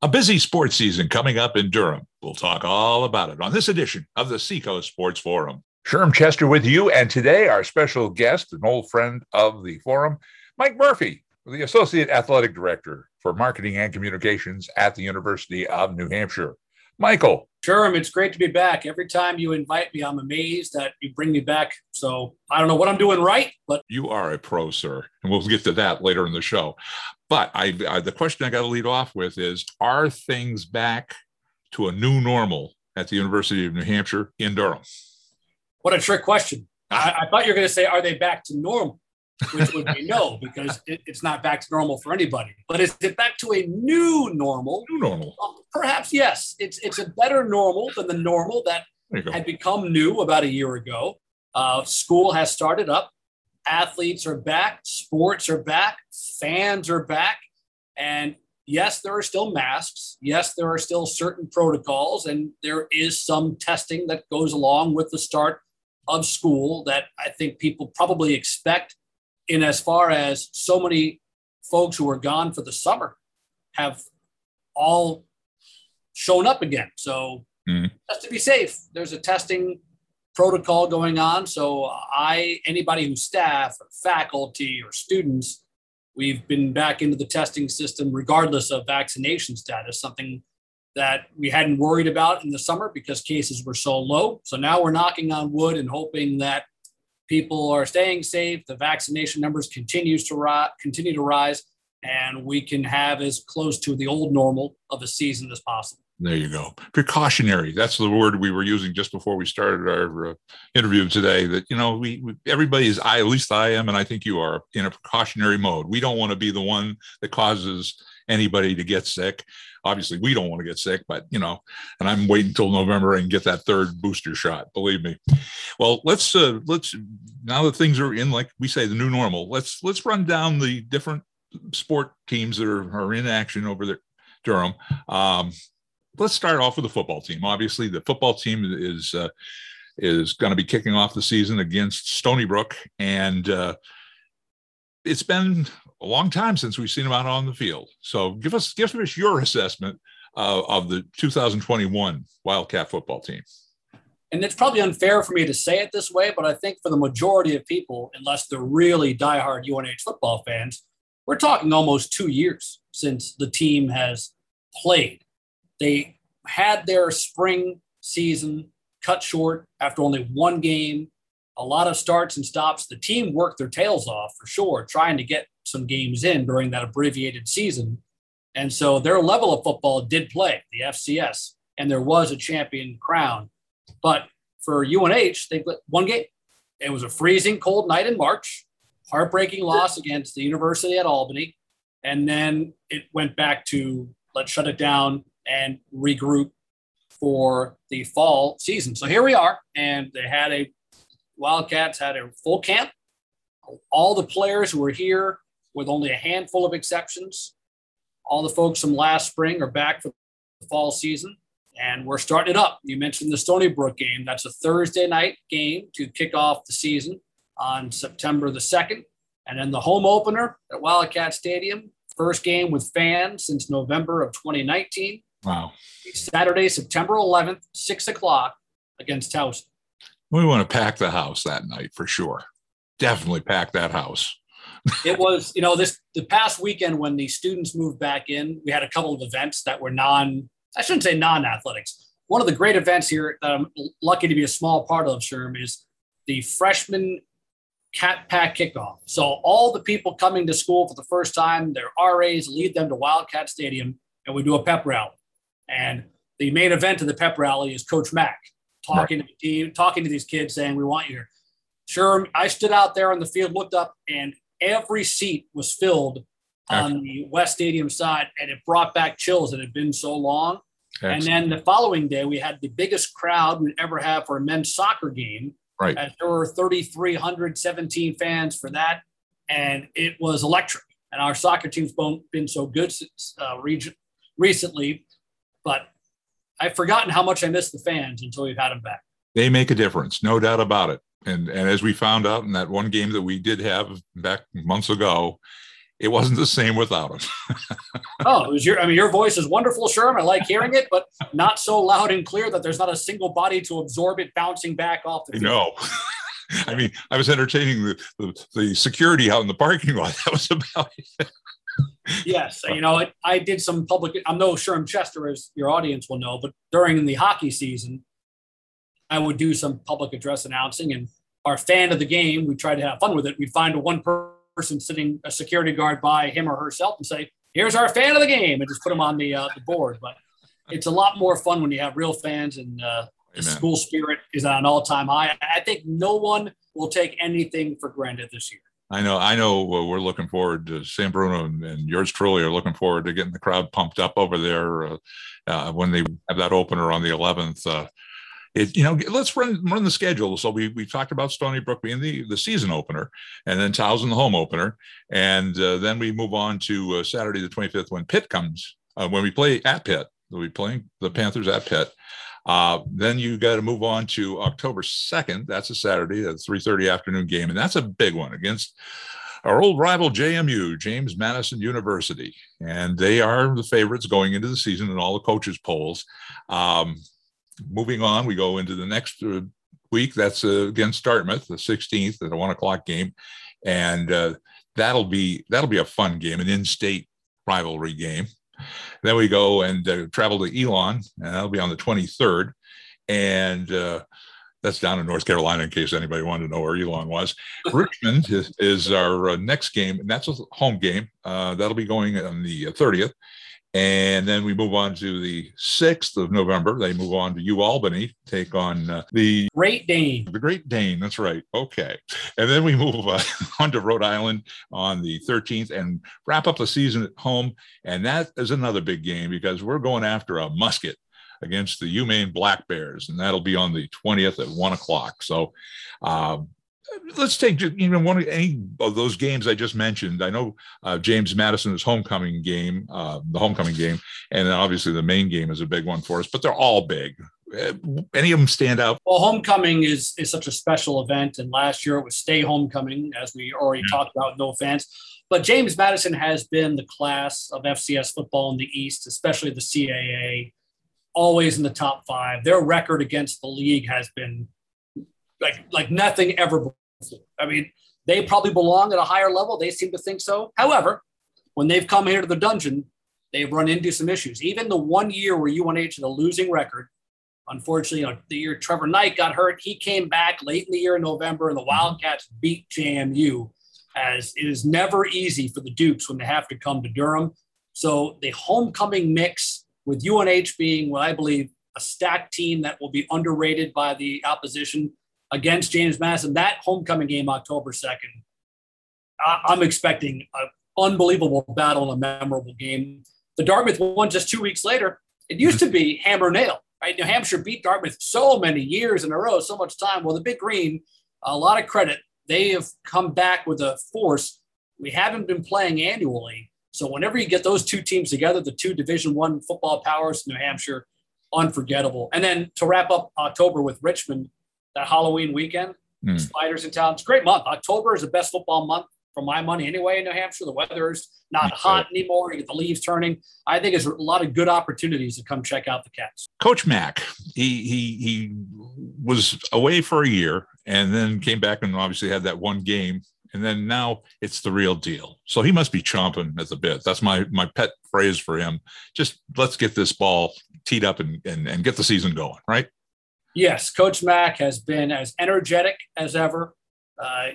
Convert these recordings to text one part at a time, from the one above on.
A busy sports season coming up in Durham. We'll talk all about it on this edition of the Seacoast Sports Forum. Sherm Chester with you, and today our special guest, an old friend of the forum, Mike Murphy, the Associate Athletic Director for Marketing and Communications at the University of New Hampshire. Michael. Sherm, it's great to be back. Every time you invite me, I'm amazed that you bring me back. So I don't know what I'm doing right, but you are a pro, sir, and we'll get to that later in the show. But I, I the question I got to lead off with is: Are things back to a new normal at the University of New Hampshire in Durham? What a trick question! I, I thought you were going to say, "Are they back to normal?" Which would be no, because it, it's not back to normal for anybody. But is it back to a new normal? New normal. Well, perhaps yes. It's it's a better normal than the normal that had become new about a year ago. Uh, school has started up athletes are back, sports are back, fans are back. And yes, there are still masks. Yes, there are still certain protocols, and there is some testing that goes along with the start of school that I think people probably expect, in as far as so many folks who are gone for the summer have all shown up again. So, mm-hmm. just to be safe, there's a testing protocol going on. So I, anybody who's staff, or faculty, or students, we've been back into the testing system regardless of vaccination status, something that we hadn't worried about in the summer because cases were so low. So now we're knocking on wood and hoping that people are staying safe, the vaccination numbers continues to rise, continue to rise, and we can have as close to the old normal of a season as possible. There you go. Precautionary. That's the word we were using just before we started our uh, interview today. That you know, we, we everybody is. I at least I am, and I think you are in a precautionary mode. We don't want to be the one that causes anybody to get sick. Obviously, we don't want to get sick, but you know, and I'm waiting until November and get that third booster shot. Believe me. Well, let's uh, let's now that things are in, like we say, the new normal. Let's let's run down the different sport teams that are, are in action over there, Durham. Um, let's start off with the football team. Obviously, the football team is uh, is going to be kicking off the season against Stony Brook, and uh, it's been a long time since we've seen them out on the field. So, give us give us your assessment uh, of the 2021 Wildcat football team. And it's probably unfair for me to say it this way, but I think for the majority of people, unless they're really diehard UNH football fans, we're talking almost two years since the team has played. They had their spring season cut short after only one game, a lot of starts and stops. The team worked their tails off for sure, trying to get some games in during that abbreviated season. And so their level of football did play, the FCS, and there was a champion crown. But for UNH, they played one game. It was a freezing cold night in March, heartbreaking loss against the University at Albany. And then it went back to let's shut it down and regroup for the fall season. So here we are, and they had a Wildcats had a full camp. All the players who were here, with only a handful of exceptions, all the folks from last spring are back for the fall season, and we're starting it up. You mentioned the Stony Brook game. That's a Thursday night game to kick off the season on September the 2nd. And then the home opener at Wildcat Stadium, first game with fans since November of 2019. Wow. Saturday, September 11th, six o'clock against Towson. We want to pack the house that night for sure. Definitely pack that house. It was, you know, this the past weekend when the students moved back in, we had a couple of events that were non, I shouldn't say non-athletics. One of the great events here that I'm lucky to be a small part of, Sherm, is the freshman cat pack kickoff. So all the people coming to school for the first time, their RAs lead them to Wildcat Stadium, and we do a pep rally. And the main event of the pep rally is Coach Mack talking right. to the team, talking to these kids, saying, "We want you here." Sure, I stood out there on the field, looked up, and every seat was filled Excellent. on the West Stadium side, and it brought back chills. It had been so long. Excellent. And then the following day, we had the biggest crowd we'd ever have for a men's soccer game. Right. there were 3,317 fans for that, and it was electric. And our soccer team's been so good since, uh, region, recently but I've forgotten how much I miss the fans until we've had them back. They make a difference, no doubt about it. And and as we found out in that one game that we did have back months ago, it wasn't the same without him. oh, it was your, I mean, your voice is wonderful, Sherm. I like hearing it, but not so loud and clear that there's not a single body to absorb it bouncing back off the field. No. I mean, I was entertaining the, the, the, security out in the parking lot. That was about it. yes. You know, I, I did some public, I'm no Sherm Chester, as your audience will know, but during the hockey season, I would do some public address announcing and our fan of the game, we tried to have fun with it. We'd find one person sitting, a security guard by him or herself, and say, "Here's our fan of the game," and just put them on the uh, the board. But it's a lot more fun when you have real fans and uh, the school spirit is at an all time high. I think no one will take anything for granted this year. I know, I know. we're looking forward to Sam Bruno and, and, yours truly are looking forward to getting the crowd pumped up over there uh, uh, when they have that opener on the 11th. Uh, it, you know, let's run run the schedule. So we we talked about Stony Brook being the the season opener, and then Towson the home opener, and uh, then we move on to uh, Saturday the 25th when Pitt comes uh, when we play at Pitt. We'll be playing the Panthers at Pitt. Uh, then you got to move on to October 2nd. That's a Saturday, a 3:30 afternoon game, and that's a big one against our old rival JMU, James Madison University, and they are the favorites going into the season in all the coaches polls. Um, moving on, we go into the next uh, week. That's uh, against Dartmouth, the 16th at a one o'clock game, and uh, that'll be that'll be a fun game, an in-state rivalry game. Then we go and uh, travel to Elon, and that'll be on the 23rd, and uh, that's down in North Carolina. In case anybody wanted to know where Elon was, Richmond is, is our uh, next game, and that's a home game. that'll be going on the 30th. And then we move on to the 6th of November. They move on to U Albany, take on uh, the Great Dane. The Great Dane, that's right. Okay. And then we move uh, on to Rhode Island on the 13th and wrap up the season at home. And that is another big game because we're going after a musket against the UMaine Black Bears, and that'll be on the 20th at one o'clock. So, um, let's take even one of any of those games I just mentioned. I know uh, James Madison's homecoming game, uh, the homecoming game, and then obviously the Maine game is a big one for us. But they're all big. Uh, any of them stand out? Well, homecoming is is such a special event, and last year it was stay homecoming, as we already mm-hmm. talked about. No fans, but James Madison has been the class of FCS football in the East, especially the CAA, always in the top five. Their record against the league has been like like nothing ever before. I mean, they probably belong at a higher level. They seem to think so. However, when they've come here to the dungeon, they've run into some issues. Even the one year where UNH had a losing record, unfortunately, you know, the year Trevor Knight got hurt, he came back late in the year in November, and the Wildcats beat JMU. As it is never easy for the Dukes when they have to come to Durham. So the homecoming mix with UNH being what I believe a stacked team that will be underrated by the opposition against James Madison. That homecoming game, October 2nd, I- am expecting an unbelievable battle and a memorable game. The Dartmouth one just two weeks later. It used to be hammer nail, right? New Hampshire beat Dartmouth so many years in a row, so much time. Well, the Big Green, a lot of credit. They have come back with a force. We haven't been playing annually. So whenever you get those two teams together, the two Division One football powers, New Hampshire, unforgettable. And then to wrap up October with Richmond, that Halloween weekend. Mm. Spiders in town. It's a great month. October is the best football month for my money anyway in New Hampshire. The weather is not hot anymore. You get the leaves turning. I think there's a lot of good opportunities to come check out the Cats. Coach Mack, he he he was away for a year and then came back and obviously had that one game. And then now it's the real deal. So he must be chomping at the bit. That's my my pet phrase for him. Just let's get this ball teed up and, and, and get the season going, right? Yes, Coach Mack has been as energetic as ever. Uh,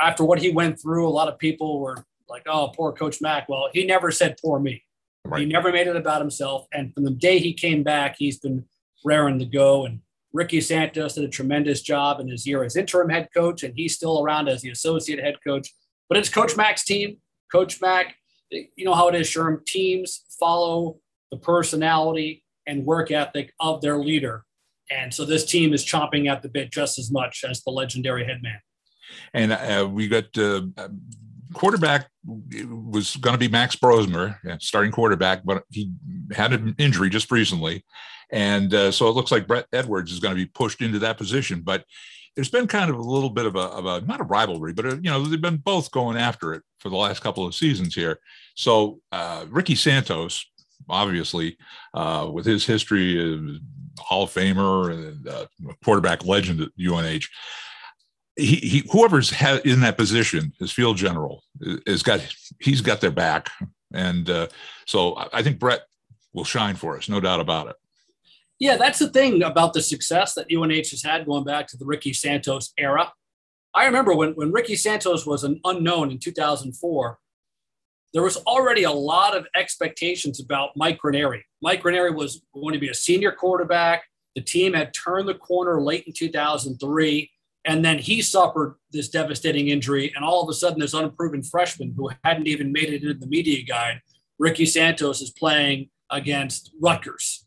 after what he went through, a lot of people were like, "Oh, poor Coach Mack." Well, he never said "poor me." Right. He never made it about himself. And from the day he came back, he's been raring to go. And Ricky Santos did a tremendous job in his year as interim head coach, and he's still around as the associate head coach. But it's Coach Mack's team. Coach Mack, you know how it is, Sherm. Teams follow the personality and work ethic of their leader. And so this team is chomping at the bit just as much as the legendary headman. And uh, we got uh, quarterback was going to be Max Brosmer, starting quarterback, but he had an injury just recently. And uh, so it looks like Brett Edwards is going to be pushed into that position. But there's been kind of a little bit of a, of a not a rivalry, but a, you know they've been both going after it for the last couple of seasons here. So uh, Ricky Santos, obviously, uh, with his history of Hall of Famer and uh, quarterback legend at UNH. He, he whoever's ha- in that position, his field general, has got he's got their back, and uh, so I think Brett will shine for us, no doubt about it. Yeah, that's the thing about the success that UNH has had going back to the Ricky Santos era. I remember when, when Ricky Santos was an unknown in 2004, there was already a lot of expectations about Mike Ranieri. Mike Ranieri was going to be a senior quarterback. The team had turned the corner late in 2003, and then he suffered this devastating injury. And all of a sudden, this unproven freshman who hadn't even made it into the media guide, Ricky Santos, is playing against Rutgers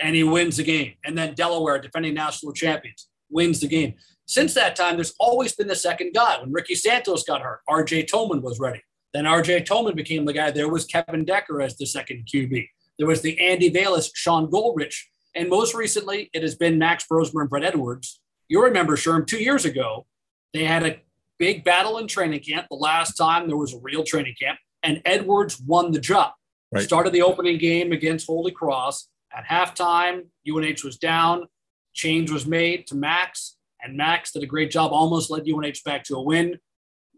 and he wins the game. And then Delaware, defending national champions, wins the game. Since that time, there's always been the second guy. When Ricky Santos got hurt, RJ Toman was ready. Then RJ Toman became the guy. There was Kevin Decker as the second QB. There was the Andy Vailas, Sean Goldrich. And most recently, it has been Max Brosmer and Brett Edwards. You remember, Sherm, two years ago, they had a big battle in training camp. The last time there was a real training camp, and Edwards won the job. Right. Started the opening game against Holy Cross. At halftime, UNH was down. Change was made to Max, and Max did a great job, almost led UNH back to a win,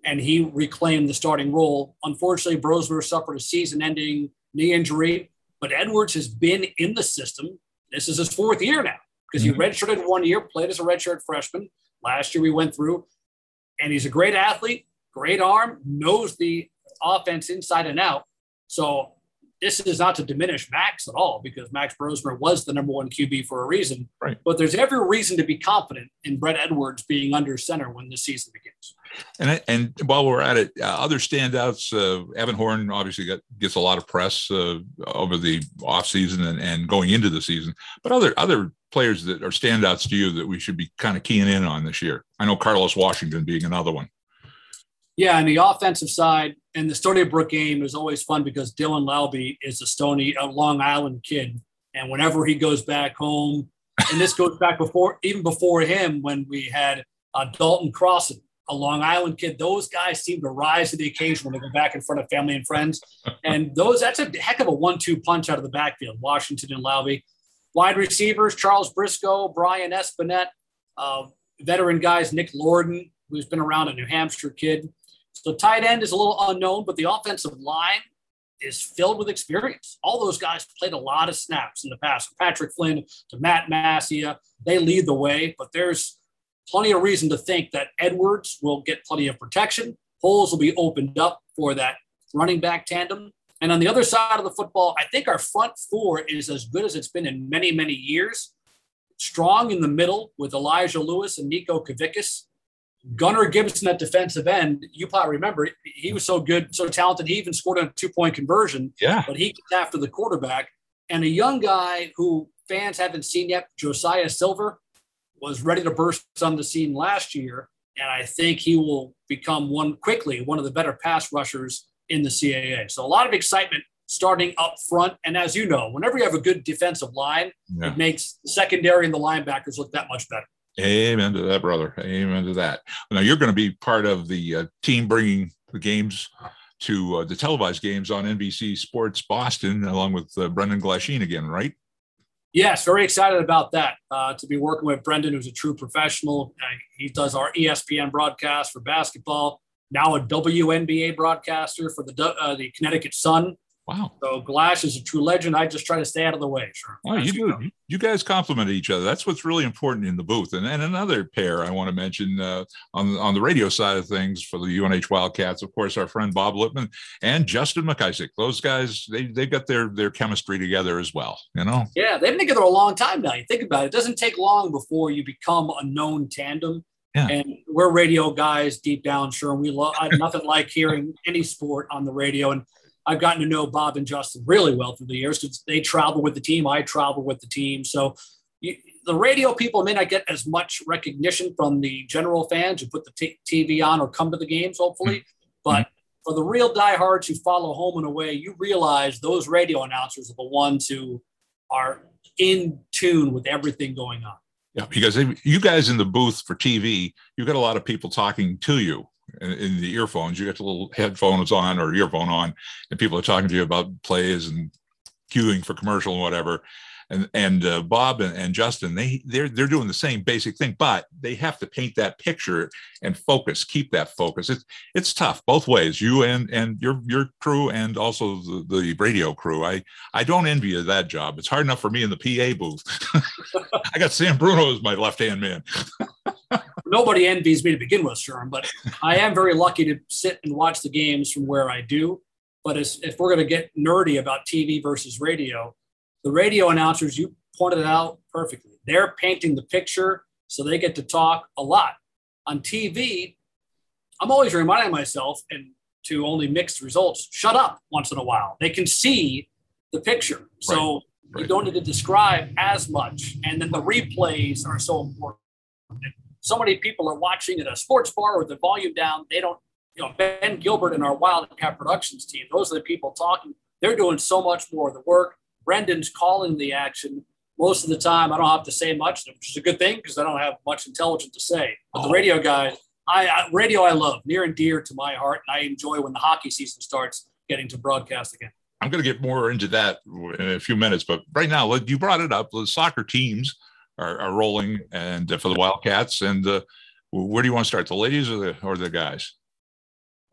and he reclaimed the starting role. Unfortunately, Brosmer suffered a season ending knee injury, but Edwards has been in the system. This is his fourth year now because he mm-hmm. redshirted one year, played as a redshirt freshman. Last year we went through, and he's a great athlete, great arm, knows the offense inside and out. So this is not to diminish Max at all because Max Brosmer was the number one QB for a reason. Right. But there's every reason to be confident in Brett Edwards being under center when the season begins. And and while we're at it, uh, other standouts, uh, Evan Horn obviously got, gets a lot of press uh, over the offseason and, and going into the season. But other other players that are standouts to you that we should be kind of keying in on this year. I know Carlos Washington being another one. Yeah, and the offensive side and the Stony Brook game is always fun because Dylan Laube is a Stony, a Long Island kid, and whenever he goes back home, and this goes back before, even before him, when we had uh, Dalton Crossan, a Long Island kid. Those guys seem to rise to the occasion when they go back in front of family and friends, and those that's a heck of a one-two punch out of the backfield. Washington and Laube, wide receivers Charles Briscoe, Brian Espinette, uh, veteran guys Nick Lorden, who's been around a New Hampshire kid. So tight end is a little unknown, but the offensive line is filled with experience. All those guys played a lot of snaps in the past. Patrick Flynn to Matt Massia, they lead the way, but there's plenty of reason to think that Edwards will get plenty of protection. Holes will be opened up for that running back tandem. And on the other side of the football, I think our front four is as good as it's been in many, many years. Strong in the middle with Elijah Lewis and Nico Kavickas. Gunnar Gibson at defensive end, you probably remember he was so good, so talented. He even scored a two point conversion. Yeah. But he gets after the quarterback. And a young guy who fans haven't seen yet, Josiah Silver, was ready to burst on the scene last year. And I think he will become one quickly, one of the better pass rushers in the CAA. So a lot of excitement starting up front. And as you know, whenever you have a good defensive line, yeah. it makes the secondary and the linebackers look that much better. Amen to that, brother. Amen to that. Now you're going to be part of the uh, team bringing the games to uh, the televised games on NBC Sports Boston, along with uh, Brendan Glasheen again, right? Yes, very excited about that. Uh, to be working with Brendan, who's a true professional. Uh, he does our ESPN broadcast for basketball. Now a WNBA broadcaster for the uh, the Connecticut Sun. Wow. So Glash is a true legend. I just try to stay out of the way. Sure. Oh, you do. You guys complement each other. That's what's really important in the booth. And, and another pair I want to mention uh, on, on the radio side of things for the UNH Wildcats, of course, our friend Bob Lippman and Justin McIsaac. Those guys, they, they've got their, their chemistry together as well, you know? Yeah, they've been together a long time now. You think about it. It doesn't take long before you become a known tandem. Yeah. And we're radio guys deep down, sure. And we love nothing like hearing any sport on the radio. And I've gotten to know Bob and Justin really well through the years because they travel with the team. I travel with the team. So you, the radio people may not get as much recognition from the general fans who put the t- TV on or come to the games, hopefully. Mm-hmm. But for the real diehards who follow home and away, you realize those radio announcers are the ones who are in tune with everything going on. Yeah, because you guys in the booth for TV, you've got a lot of people talking to you in, in, the earphones. You got the little headphones on or earphone on, and people are talking to you about plays and queuing for commercial and whatever and and uh, Bob and, and, Justin they they're they're doing the same basic thing, but they have to paint that picture and focus, keep that focus. It's it's tough both ways. You and and your your crew and also the, the radio crew. I I don't envy you that job. It's hard enough for me in the PA booth. I got Sam Bruno as my left hand man. Nobody envies me to begin with, Sherm, but I am very lucky to sit and watch the games from where I do. But as, if we're going to get nerdy about TV versus radio, the radio announcers, you pointed it out perfectly. They're painting the picture so they get to talk a lot. On TV, I'm always reminding myself, and to only mixed results, shut up once in a while. They can see the picture. So right. Right. you don't need to describe as much. And then the replays are so important. So many people are watching at a sports bar with the volume down. They don't, you know, Ben Gilbert and our Wildcat Productions team, those are the people talking. They're doing so much more of the work. Brendan's calling the action. Most of the time, I don't have to say much, which is a good thing because I don't have much intelligent to say. But the oh. radio guys, I, I, radio I love, near and dear to my heart, and I enjoy when the hockey season starts getting to broadcast again. I'm going to get more into that in a few minutes, but right now, you brought it up. The soccer teams are, are rolling, and uh, for the Wildcats, and uh, where do you want to start, the ladies or the or the guys?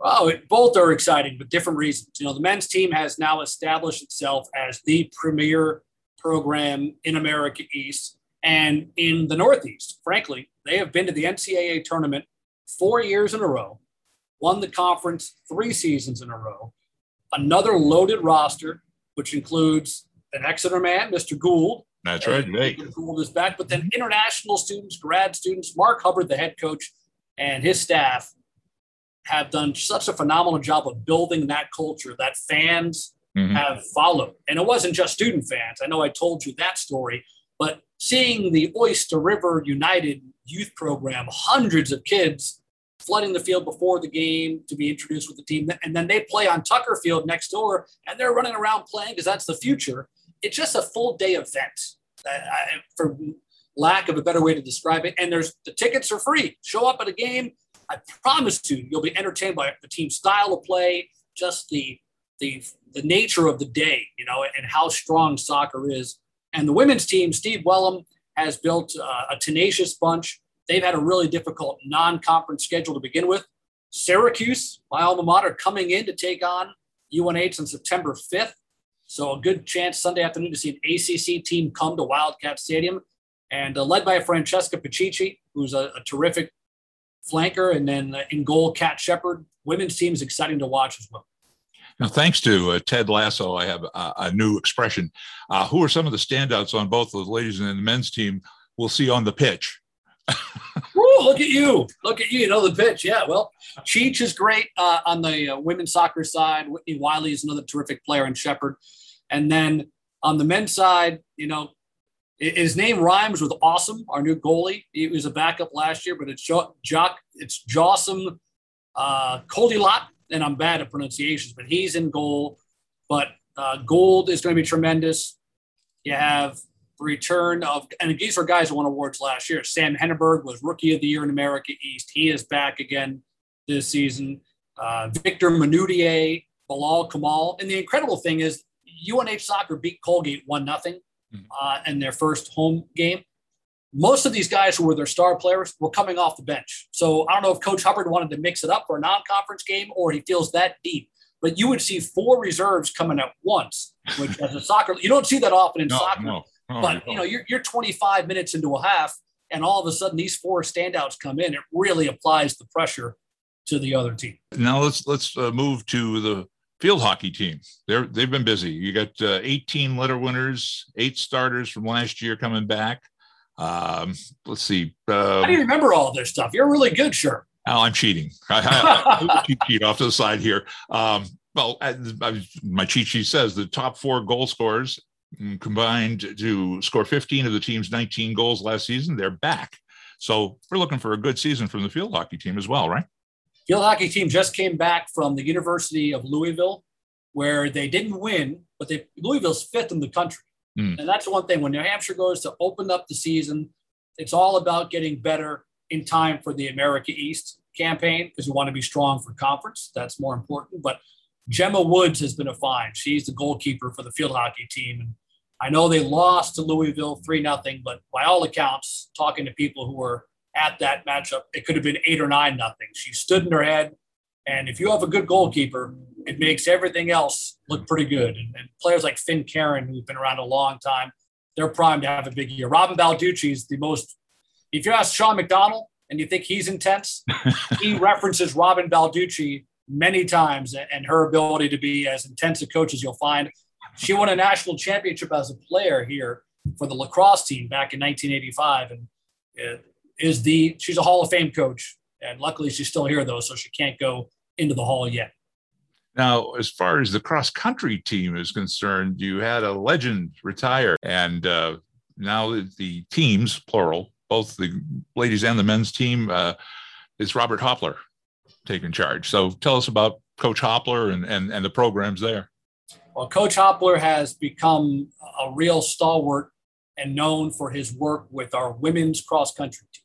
Oh, both are exciting, but different reasons. You know, the men's team has now established itself as the premier program in America East and in the Northeast. Frankly, they have been to the NCAA tournament four years in a row, won the conference three seasons in a row, another loaded roster, which includes an Exeter man, Mr. Gould. That's right. Mr. Gould this back, but then international students, grad students, Mark Hubbard, the head coach, and his staff have done such a phenomenal job of building that culture that fans mm-hmm. have followed. And it wasn't just student fans. I know I told you that story, but seeing the Oyster River United youth program, hundreds of kids flooding the field before the game to be introduced with the team. And then they play on Tucker Field next door and they're running around playing because that's the future. It's just a full day event, uh, for lack of a better way to describe it. And there's the tickets are free. Show up at a game, I promise you, you'll be entertained by the team's style of play, just the the the nature of the day, you know, and how strong soccer is. And the women's team, Steve Welham, has built uh, a tenacious bunch. They've had a really difficult non-conference schedule to begin with. Syracuse, my alma mater, coming in to take on UNH on September 5th. So a good chance Sunday afternoon to see an ACC team come to Wildcat Stadium, and uh, led by Francesca Pacici, who's a, a terrific flanker, and then uh, in goal, Cat Shepard. Women's team is exciting to watch as well. Now, thanks to uh, Ted Lasso, I have a, a new expression. Uh, who are some of the standouts on both the ladies and the men's team we'll see on the pitch? Look at you. Look at you. You know the pitch. Yeah. Well, Cheech is great uh, on the uh, women's soccer side. Whitney Wiley is another terrific player in Shepard. And then on the men's side, you know, his name rhymes with awesome. Our new goalie. He was a backup last year, but it's Jock. It's Jawsome uh, Lot, and I'm bad at pronunciations, but he's in goal. But uh, Gould is going to be tremendous. You have the return of, and these are guys who won awards last year. Sam Henneberg was Rookie of the Year in America East. He is back again this season. Uh, Victor Manutier, Bilal Kamal. And the incredible thing is, UNH soccer beat Colgate 1 0 Mm. uh, in their first home game. Most of these guys who were their star players were coming off the bench. So I don't know if Coach Hubbard wanted to mix it up for a non-conference game or he feels that deep. But you would see four reserves coming at once, which as a soccer, you don't see that often in no, soccer. No, no, but you know, you're, you're 25 minutes into a half, and all of a sudden these four standouts come in. It really applies the pressure to the other team. Now let's let's uh, move to the field hockey team. They're they've been busy. You got uh, 18 letter winners, eight starters from last year coming back. Um, let's see. Uh, I didn't remember all this stuff. You're really good, sure. Oh, I'm cheating. I, I, I cheat sheet off to the side here. Um, well, my cheat sheet says the top four goal scorers mm, combined to score 15 of the team's 19 goals last season. They're back. So we're looking for a good season from the field hockey team as well, right? Field hockey team just came back from the University of Louisville, where they didn't win, but they Louisville's fifth in the country. Mm. And that's one thing when New Hampshire goes to open up the season, it's all about getting better in time for the America East campaign because we want to be strong for conference. That's more important. But Gemma Woods has been a find. She's the goalkeeper for the field hockey team. And I know they lost to Louisville 3 nothing, but by all accounts, talking to people who were at that matchup, it could have been 8 or 9 nothing. She stood in her head. And if you have a good goalkeeper, it makes everything else look pretty good. And, and players like Finn Karen, who've been around a long time, they're primed to have a big year. Robin Balducci is the most, if you ask Sean McDonnell and you think he's intense, he references Robin Balducci many times and her ability to be as intense a coach as you'll find. She won a national championship as a player here for the lacrosse team back in 1985 and is the she's a Hall of Fame coach. And luckily she's still here though, so she can't go into the hall yet. Now, as far as the cross country team is concerned, you had a legend retire, and uh, now the teams, plural, both the ladies and the men's team, uh, is Robert Hoppler taking charge. So tell us about Coach Hoppler and, and, and the programs there. Well, Coach Hoppler has become a real stalwart and known for his work with our women's cross country team.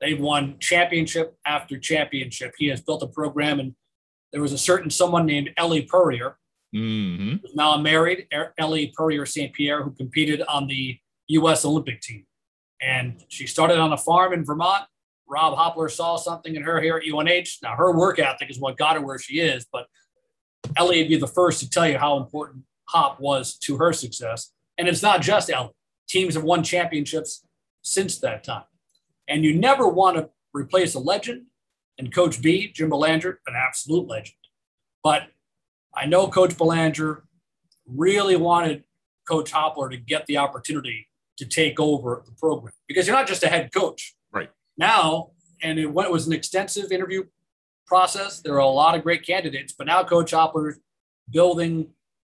They've won championship after championship. He has built a program and there was a certain someone named Ellie Purrier, mm-hmm. who's now married, Ellie Purrier St. Pierre, who competed on the U.S. Olympic team. And she started on a farm in Vermont. Rob Hoppler saw something in her here at UNH. Now, her work ethic is what got her where she is, but Ellie would be the first to tell you how important Hop was to her success. And it's not just Ellie. Teams have won championships since that time. And you never want to replace a legend and Coach B, Jim Boulanger, an absolute legend. But I know Coach Boulanger really wanted Coach Hoppler to get the opportunity to take over the program because you're not just a head coach. Right. Now, and it, it was an extensive interview process. There are a lot of great candidates, but now Coach Hoppler's building,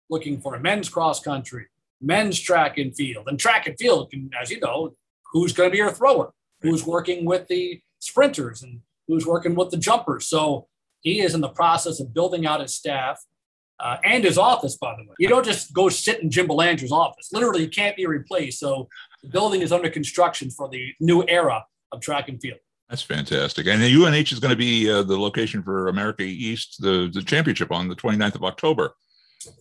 looking for a men's cross country, men's track and field. And track and field, can, as you know, who's going to be your thrower? Who's working with the sprinters and who's working with the jumpers. So he is in the process of building out his staff uh, and his office, by the way. You don't just go sit in Jim Boulanger's office. Literally, you can't be replaced. So the building is under construction for the new era of track and field. That's fantastic. And the UNH is going to be uh, the location for America East, the, the championship on the 29th of October.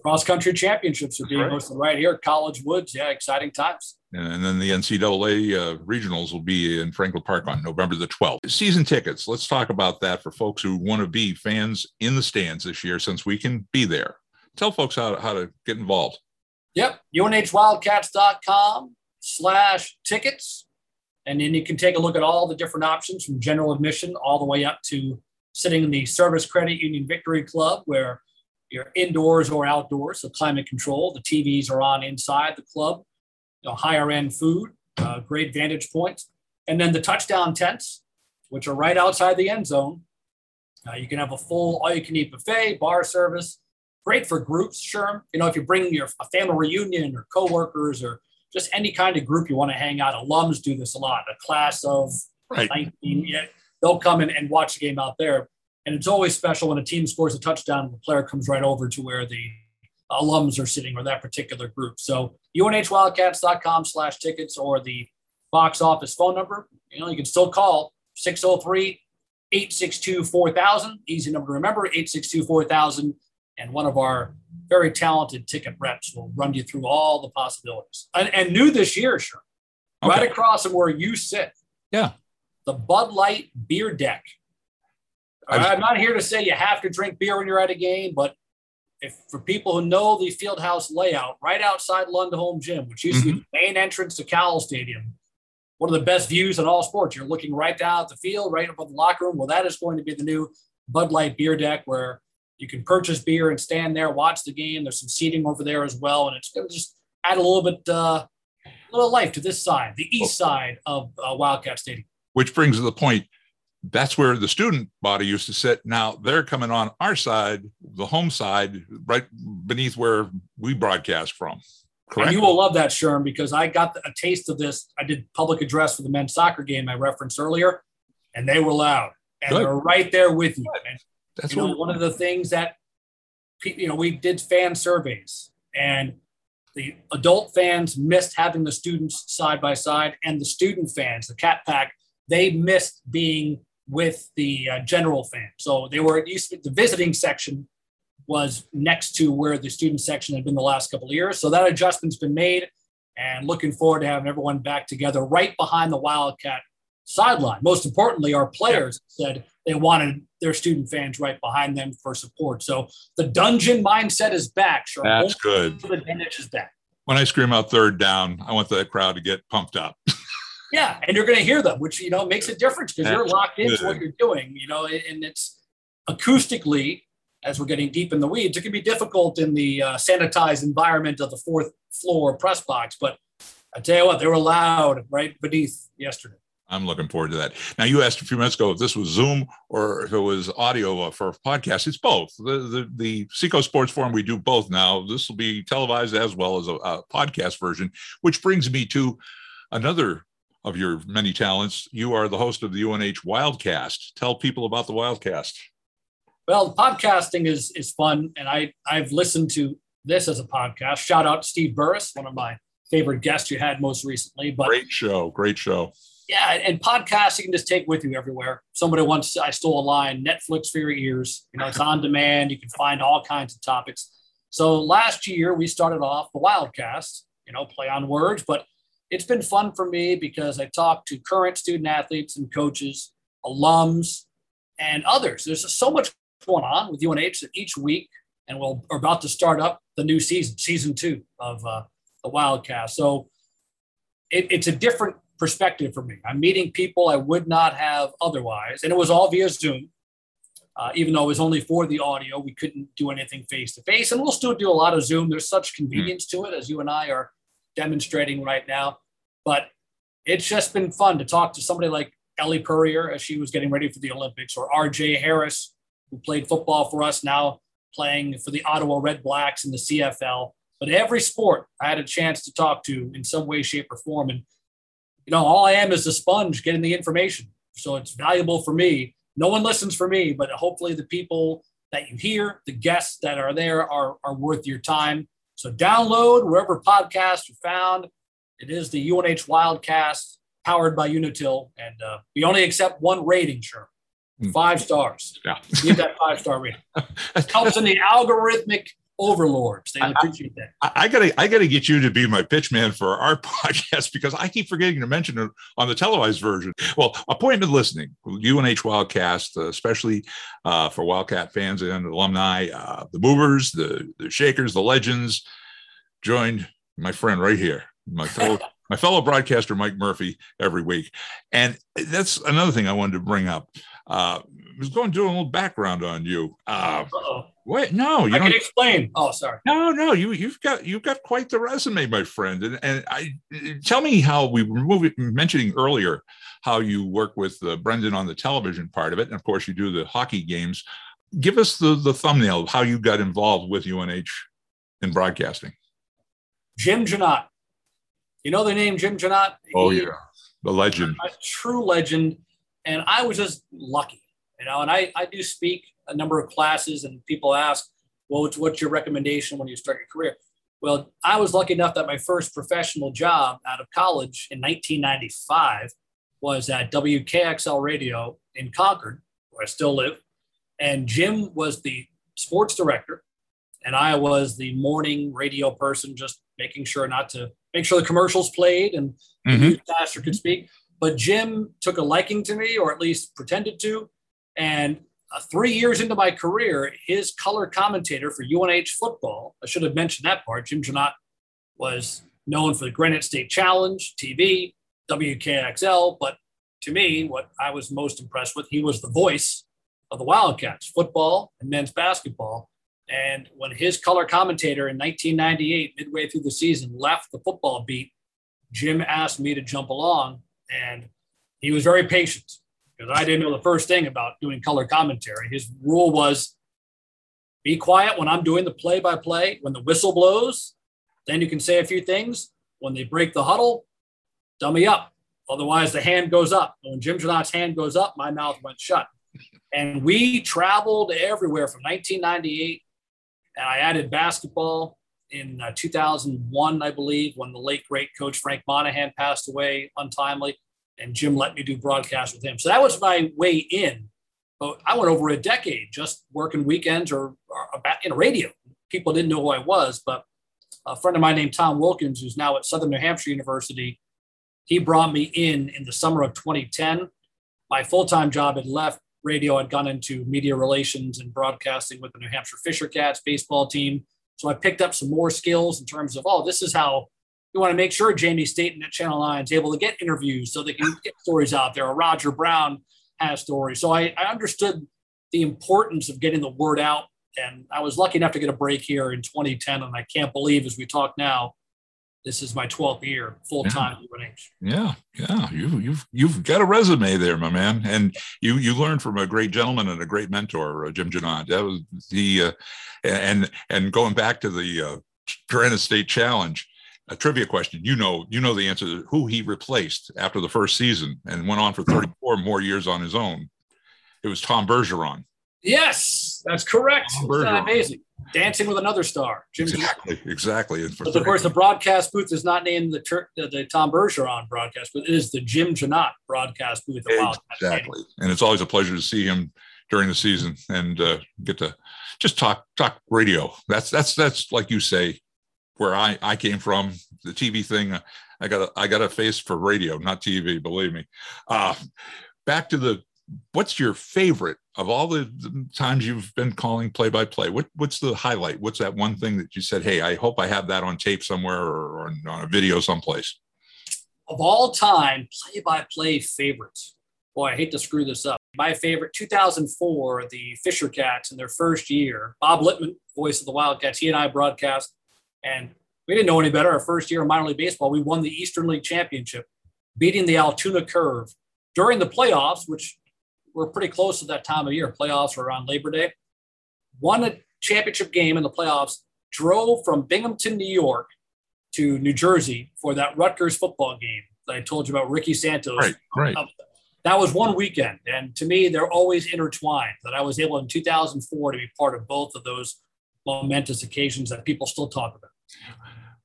Cross country championships are being right. hosted right here at College Woods. Yeah, exciting times. And then the NCAA uh, regionals will be in Franklin Park on November the 12th. Season tickets. Let's talk about that for folks who want to be fans in the stands this year since we can be there. Tell folks how, how to get involved. Yep. UNHWildcats.com slash tickets. And then you can take a look at all the different options from general admission all the way up to sitting in the Service Credit Union Victory Club, where you're indoors or outdoors, so climate control. The TVs are on inside the club you know, higher end food, uh, great vantage points. And then the touchdown tents, which are right outside the end zone. Uh, you can have a full all you can eat buffet, bar service. Great for groups, sure. You know, if you bring your a family reunion or coworkers or just any kind of group you want to hang out, alums do this a lot. A class of right. 19, yeah, they'll come in and watch the game out there. And it's always special when a team scores a touchdown, and the player comes right over to where the alums are sitting or that particular group. So unhwildcats.com slash tickets or the box office phone number. You know, you can still call 603 862 4000. Easy number to remember 862 4000. And one of our very talented ticket reps will run you through all the possibilities. And, and new this year, sure. Okay. Right across from where you sit. Yeah. The Bud Light beer deck. I'm not here to say you have to drink beer when you're at a game, but if for people who know the fieldhouse layout, right outside Lundholm Gym, which used to be mm-hmm. the main entrance to Cowell Stadium, one of the best views in all sports. You're looking right down at the field, right above the locker room. Well, that is going to be the new Bud Light beer deck where you can purchase beer and stand there, watch the game. There's some seating over there as well, and it's going to just add a little bit, uh, a little life to this side, the east side of uh, Wildcat Stadium. Which brings to the point that's where the student body used to sit. Now they're coming on our side, the home side, right beneath where we broadcast from. Correct. And you will love that, Sherm, because I got a taste of this. I did public address for the men's soccer game I referenced earlier, and they were loud and Good. they're right there with you. And, That's you know, one of the things that you know we did fan surveys, and the adult fans missed having the students side by side, and the student fans, the Cat Pack, they missed being with the uh, general fan. So they were used to, the visiting section was next to where the student section had been the last couple of years. So that adjustment's been made, and looking forward to having everyone back together right behind the Wildcat sideline. Most importantly, our players said they wanted their student fans right behind them for support. So the dungeon mindset is back. Sure. That's good. The advantage is back. When I scream out third down, I want that crowd to get pumped up. yeah, and you're going to hear them, which you know makes a difference because you're locked into what you're doing. You know, and it's acoustically as we're getting deep in the weeds. It can be difficult in the uh, sanitized environment of the fourth floor press box, but I tell you what, they were loud right beneath yesterday. I'm looking forward to that. Now, you asked a few minutes ago if this was Zoom or if it was audio for a podcast. It's both. The the, the Seacoast Sports Forum, we do both now. This will be televised as well as a, a podcast version, which brings me to another of your many talents. You are the host of the UNH Wildcast. Tell people about the Wildcast. Well, podcasting is is fun, and I I've listened to this as a podcast. Shout out Steve Burris, one of my favorite guests you had most recently. But great show, great show yeah, and podcasts you can just take with you everywhere. Somebody once I stole a line, Netflix for your ears. You know, it's on demand. You can find all kinds of topics. So last year we started off the Wildcast, you know, play on words, but it's been fun for me because I talk to current student athletes and coaches, alums, and others. There's so much going on with UNH that each week, and we'll, we're about to start up the new season, season two of uh, the Wildcast. So it, it's a different perspective for me. I'm meeting people I would not have otherwise. And it was all via Zoom. Uh, even though it was only for the audio, we couldn't do anything face to face. And we'll still do a lot of Zoom. There's such convenience to it, as you and I are demonstrating right now. But it's just been fun to talk to somebody like Ellie Purrier as she was getting ready for the Olympics, or RJ Harris, who played football for us now, playing for the Ottawa Redblacks in the CFL. But every sport I had a chance to talk to in some way, shape, or form. And you know, all I am is a sponge getting the information. So it's valuable for me. No one listens for me, but hopefully the people that you hear, the guests that are there are, are worth your time. So download wherever podcasts are found. It is the UNH Wildcast powered by Unitil. And uh, we only accept one rating, sure. Hmm. Five stars. Yeah. Need that five star rating. It helps in the algorithmic overlords. They appreciate that. I, I, gotta, I gotta get you to be my pitch man for our podcast because I keep forgetting to mention it on the televised version. Well, appointment listening, UNH Wildcast, uh, especially uh, for Wildcat fans and alumni, uh, the movers, the the shakers, the legends. Joined my friend right here, my fellow. my fellow broadcaster Mike Murphy every week, and that's another thing I wanted to bring up. Uh, I was going to do a little background on you. Uh, Wait, no, you I don't can explain. Oh, sorry. No, no, you you've got you've got quite the resume, my friend. And and I tell me how we were moving, mentioning earlier how you work with uh, Brendan on the television part of it, and of course you do the hockey games. Give us the the thumbnail of how you got involved with UNH in broadcasting. Jim Jeannotte. You know the name Jim Jeannotte? Oh he, yeah, the legend. A true legend, and I was just lucky, you know. And I I do speak a number of classes, and people ask, well, what's, what's your recommendation when you start your career? Well, I was lucky enough that my first professional job out of college in 1995 was at WKXL Radio in Concord, where I still live. And Jim was the sports director, and I was the morning radio person, just making sure not to make sure the commercials played and mm-hmm. the newscaster could speak. But Jim took a liking to me, or at least pretended to. And uh, three years into my career, his color commentator for UNH football, I should have mentioned that part, Jim Jeannotte was known for the Granite State Challenge, TV, WKXL. But to me, what I was most impressed with, he was the voice of the Wildcats, football and men's basketball. And when his color commentator in 1998, midway through the season, left the football beat, Jim asked me to jump along, and he was very patient because I didn't know the first thing about doing color commentary. His rule was be quiet when I'm doing the play by play. When the whistle blows, then you can say a few things. When they break the huddle, dummy up. Otherwise, the hand goes up. When Jim Jeannotte's hand goes up, my mouth went shut. And we traveled everywhere from 1998. And I added basketball in uh, 2001, I believe, when the late great coach Frank Monahan passed away untimely, and Jim let me do broadcast with him. So that was my way in. But I went over a decade just working weekends or, or about in radio. People didn't know who I was, but a friend of mine named Tom Wilkins, who's now at Southern New Hampshire University, he brought me in in the summer of 2010. My full time job had left radio, I'd gone into media relations and broadcasting with the New Hampshire Fisher Cats baseball team. So I picked up some more skills in terms of, oh, this is how you want to make sure Jamie Staten at Channel 9 is able to get interviews so they can get stories out there, or Roger Brown has stories. So I, I understood the importance of getting the word out. And I was lucky enough to get a break here in 2010. And I can't believe as we talk now, this is my 12th year full time yeah. Yeah, yeah, you, you've you've got a resume there, my man, and you you learned from a great gentleman and a great mentor, uh, Jim Jeannotte. That was the uh, and and going back to the uh, State Challenge. A trivia question. You know, you know the answer to who he replaced after the first season and went on for 34 more years on his own. It was Tom Bergeron. Yes, that's correct. That amazing. Dancing with Another Star. Jim exactly, exactly. But of course, the broadcast booth is not named the, the, the Tom Bergeron broadcast booth. It is the Jim Jeannotte broadcast booth. Exactly, and it's always a pleasure to see him during the season and uh, get to just talk talk radio. That's that's that's like you say, where I I came from. The TV thing, I got a I got a face for radio, not TV. Believe me. Uh, back to the what's your favorite of all the, times you've been calling play by play? What what's the highlight? What's that one thing that you said, "Hey, I hope I have that on tape somewhere or, or on a video someplace"? Of all time, play by play favorites. Boy, I hate to screw this up. My favorite, 2004, the Fisher Cats in their first year. Bob Littman, voice of the Wildcats, he and I broadcast, and we didn't know any better. Our first year of minor league baseball, we won the Eastern League Championship, beating the Altoona Curve during the playoffs, which we're pretty close to that time of year. Playoffs are around Labor Day. Won a championship game in the playoffs, drove from Binghamton, New York to New Jersey for that Rutgers football game that I told you about Ricky Santos. Right, right. That was one weekend. And to me, they're always intertwined. That I was able in 2004 to be part of both of those momentous occasions that people still talk about.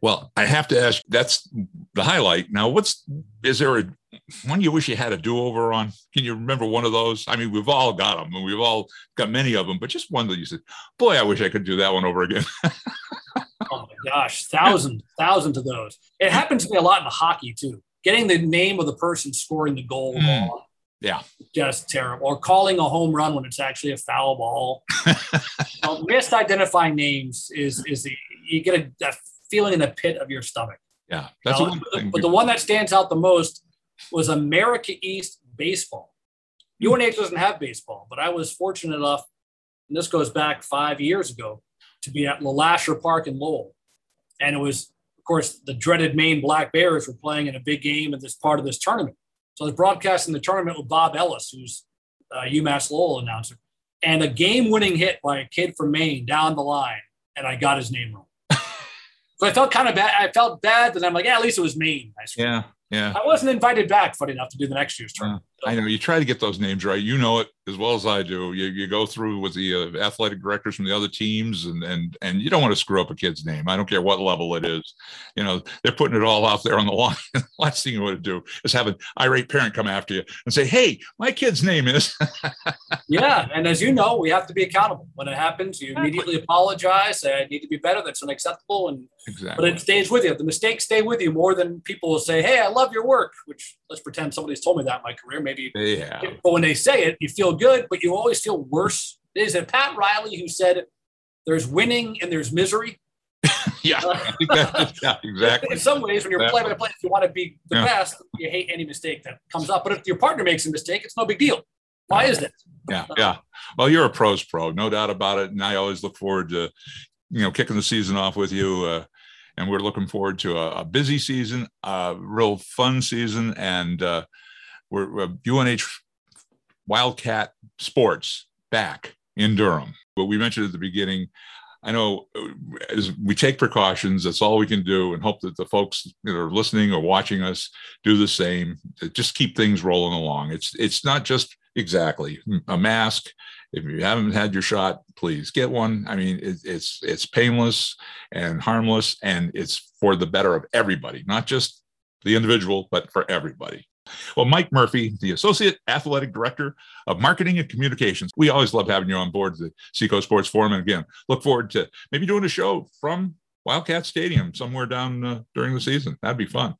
Well, I have to ask. That's the highlight. Now, what's is there a one you wish you had a do-over on? Can you remember one of those? I mean, we've all got them, and we've all got many of them, but just one that you said, "Boy, I wish I could do that one over again." oh my gosh, thousands, thousands of those. It happens to me a lot in hockey too. Getting the name of the person scoring the goal mm. wrong. Yeah. Just terrible. Or calling a home run when it's actually a foul ball. well, misidentifying names is is the you get a, a feeling in the pit of your stomach. Yeah, that's know, but, but the one that stands out the most was America East baseball. UNH doesn't have baseball, but I was fortunate enough, and this goes back five years ago, to be at LeLacheur Park in Lowell. And it was, of course, the dreaded Maine Black Bears were playing in a big game in this part of this tournament. So I was broadcasting the tournament with Bob Ellis, who's UMass Lowell announcer, and a game winning hit by a kid from Maine down the line. And I got his name wrong. So I felt kind of bad. I felt bad, but I'm like, yeah, at least it was Maine. Yeah, yeah. I wasn't invited back, funny enough, to do the next year's tournament. I know you try to get those names right. You know it as well as I do. You, you go through with the uh, athletic directors from the other teams, and and and you don't want to screw up a kid's name. I don't care what level it is. You know they're putting it all out there on the line. Last thing you want to do is have an irate parent come after you and say, "Hey, my kid's name is." yeah, and as you know, we have to be accountable when it happens. You immediately apologize. Say, "I need to be better. That's unacceptable." And exactly. but it stays with you. The mistakes stay with you more than people will say, "Hey, I love your work," which let's pretend somebody's told me that in my career. Maybe, yeah. But when they say it, you feel good, but you always feel worse. Is it Pat Riley who said, "There's winning and there's misery"? yeah, yeah, exactly. In some ways, when you're playing by play, if you want to be the yeah. best, you hate any mistake that comes up. But if your partner makes a mistake, it's no big deal. Why is that? Yeah, yeah. Well, you're a pros pro, no doubt about it. And I always look forward to, you know, kicking the season off with you. Uh, and we're looking forward to a, a, busy season, a real fun season, and uh, we're, UNH Wildcat Sports back in Durham. But we mentioned at the beginning, I know uh, as we take precautions, that's all we can do, and hope that the folks that are listening or watching us do the same. Just keep things rolling along. It's it's not just Exactly. A mask. If you haven't had your shot, please get one. I mean, it, it's it's painless and harmless, and it's for the better of everybody, not just the individual, but for everybody. Well, Mike Murphy, the Associate Athletic Director of Marketing and Communications. We always love having you on board the Seacoast Sports Forum. And again, look forward to maybe doing a show from Wildcat Stadium somewhere down uh, during the season. That'd be fun.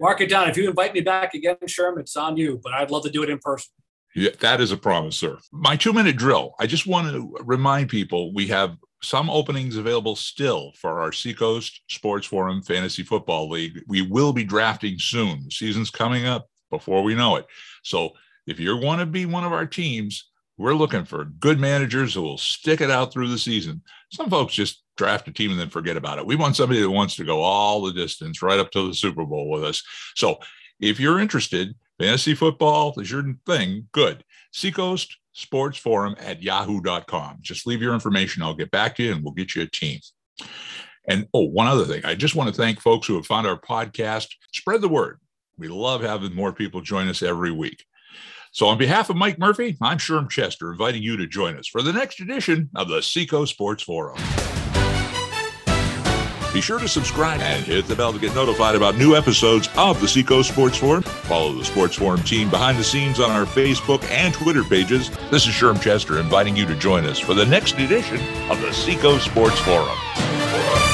Mark it down. If you invite me back again, Sherm, it's on you, but I'd love to do it in person. Yeah, that is a promise, sir. My two minute drill. I just want to remind people we have some openings available still for our Seacoast Sports Forum Fantasy Football League. We will be drafting soon. The season's coming up before we know it. So if you want to be one of our teams, we're looking for good managers who will stick it out through the season. Some folks just draft a team and then forget about it. We want somebody that wants to go all the distance right up to the Super Bowl with us. So if you're interested, fantasy football is your thing, good. Seacoast Sports Forum at yahoo.com. Just leave your information. I'll get back to you and we'll get you a team. And oh, one other thing. I just want to thank folks who have found our podcast. Spread the word. We love having more people join us every week. So, on behalf of Mike Murphy, I'm Sherm Chester, inviting you to join us for the next edition of the Seacoast Sports Forum. Be sure to subscribe and hit the bell to get notified about new episodes of the Seacoast Sports Forum. Follow the Sports Forum team behind the scenes on our Facebook and Twitter pages. This is Sherm Chester inviting you to join us for the next edition of the Seacoast Sports Forum.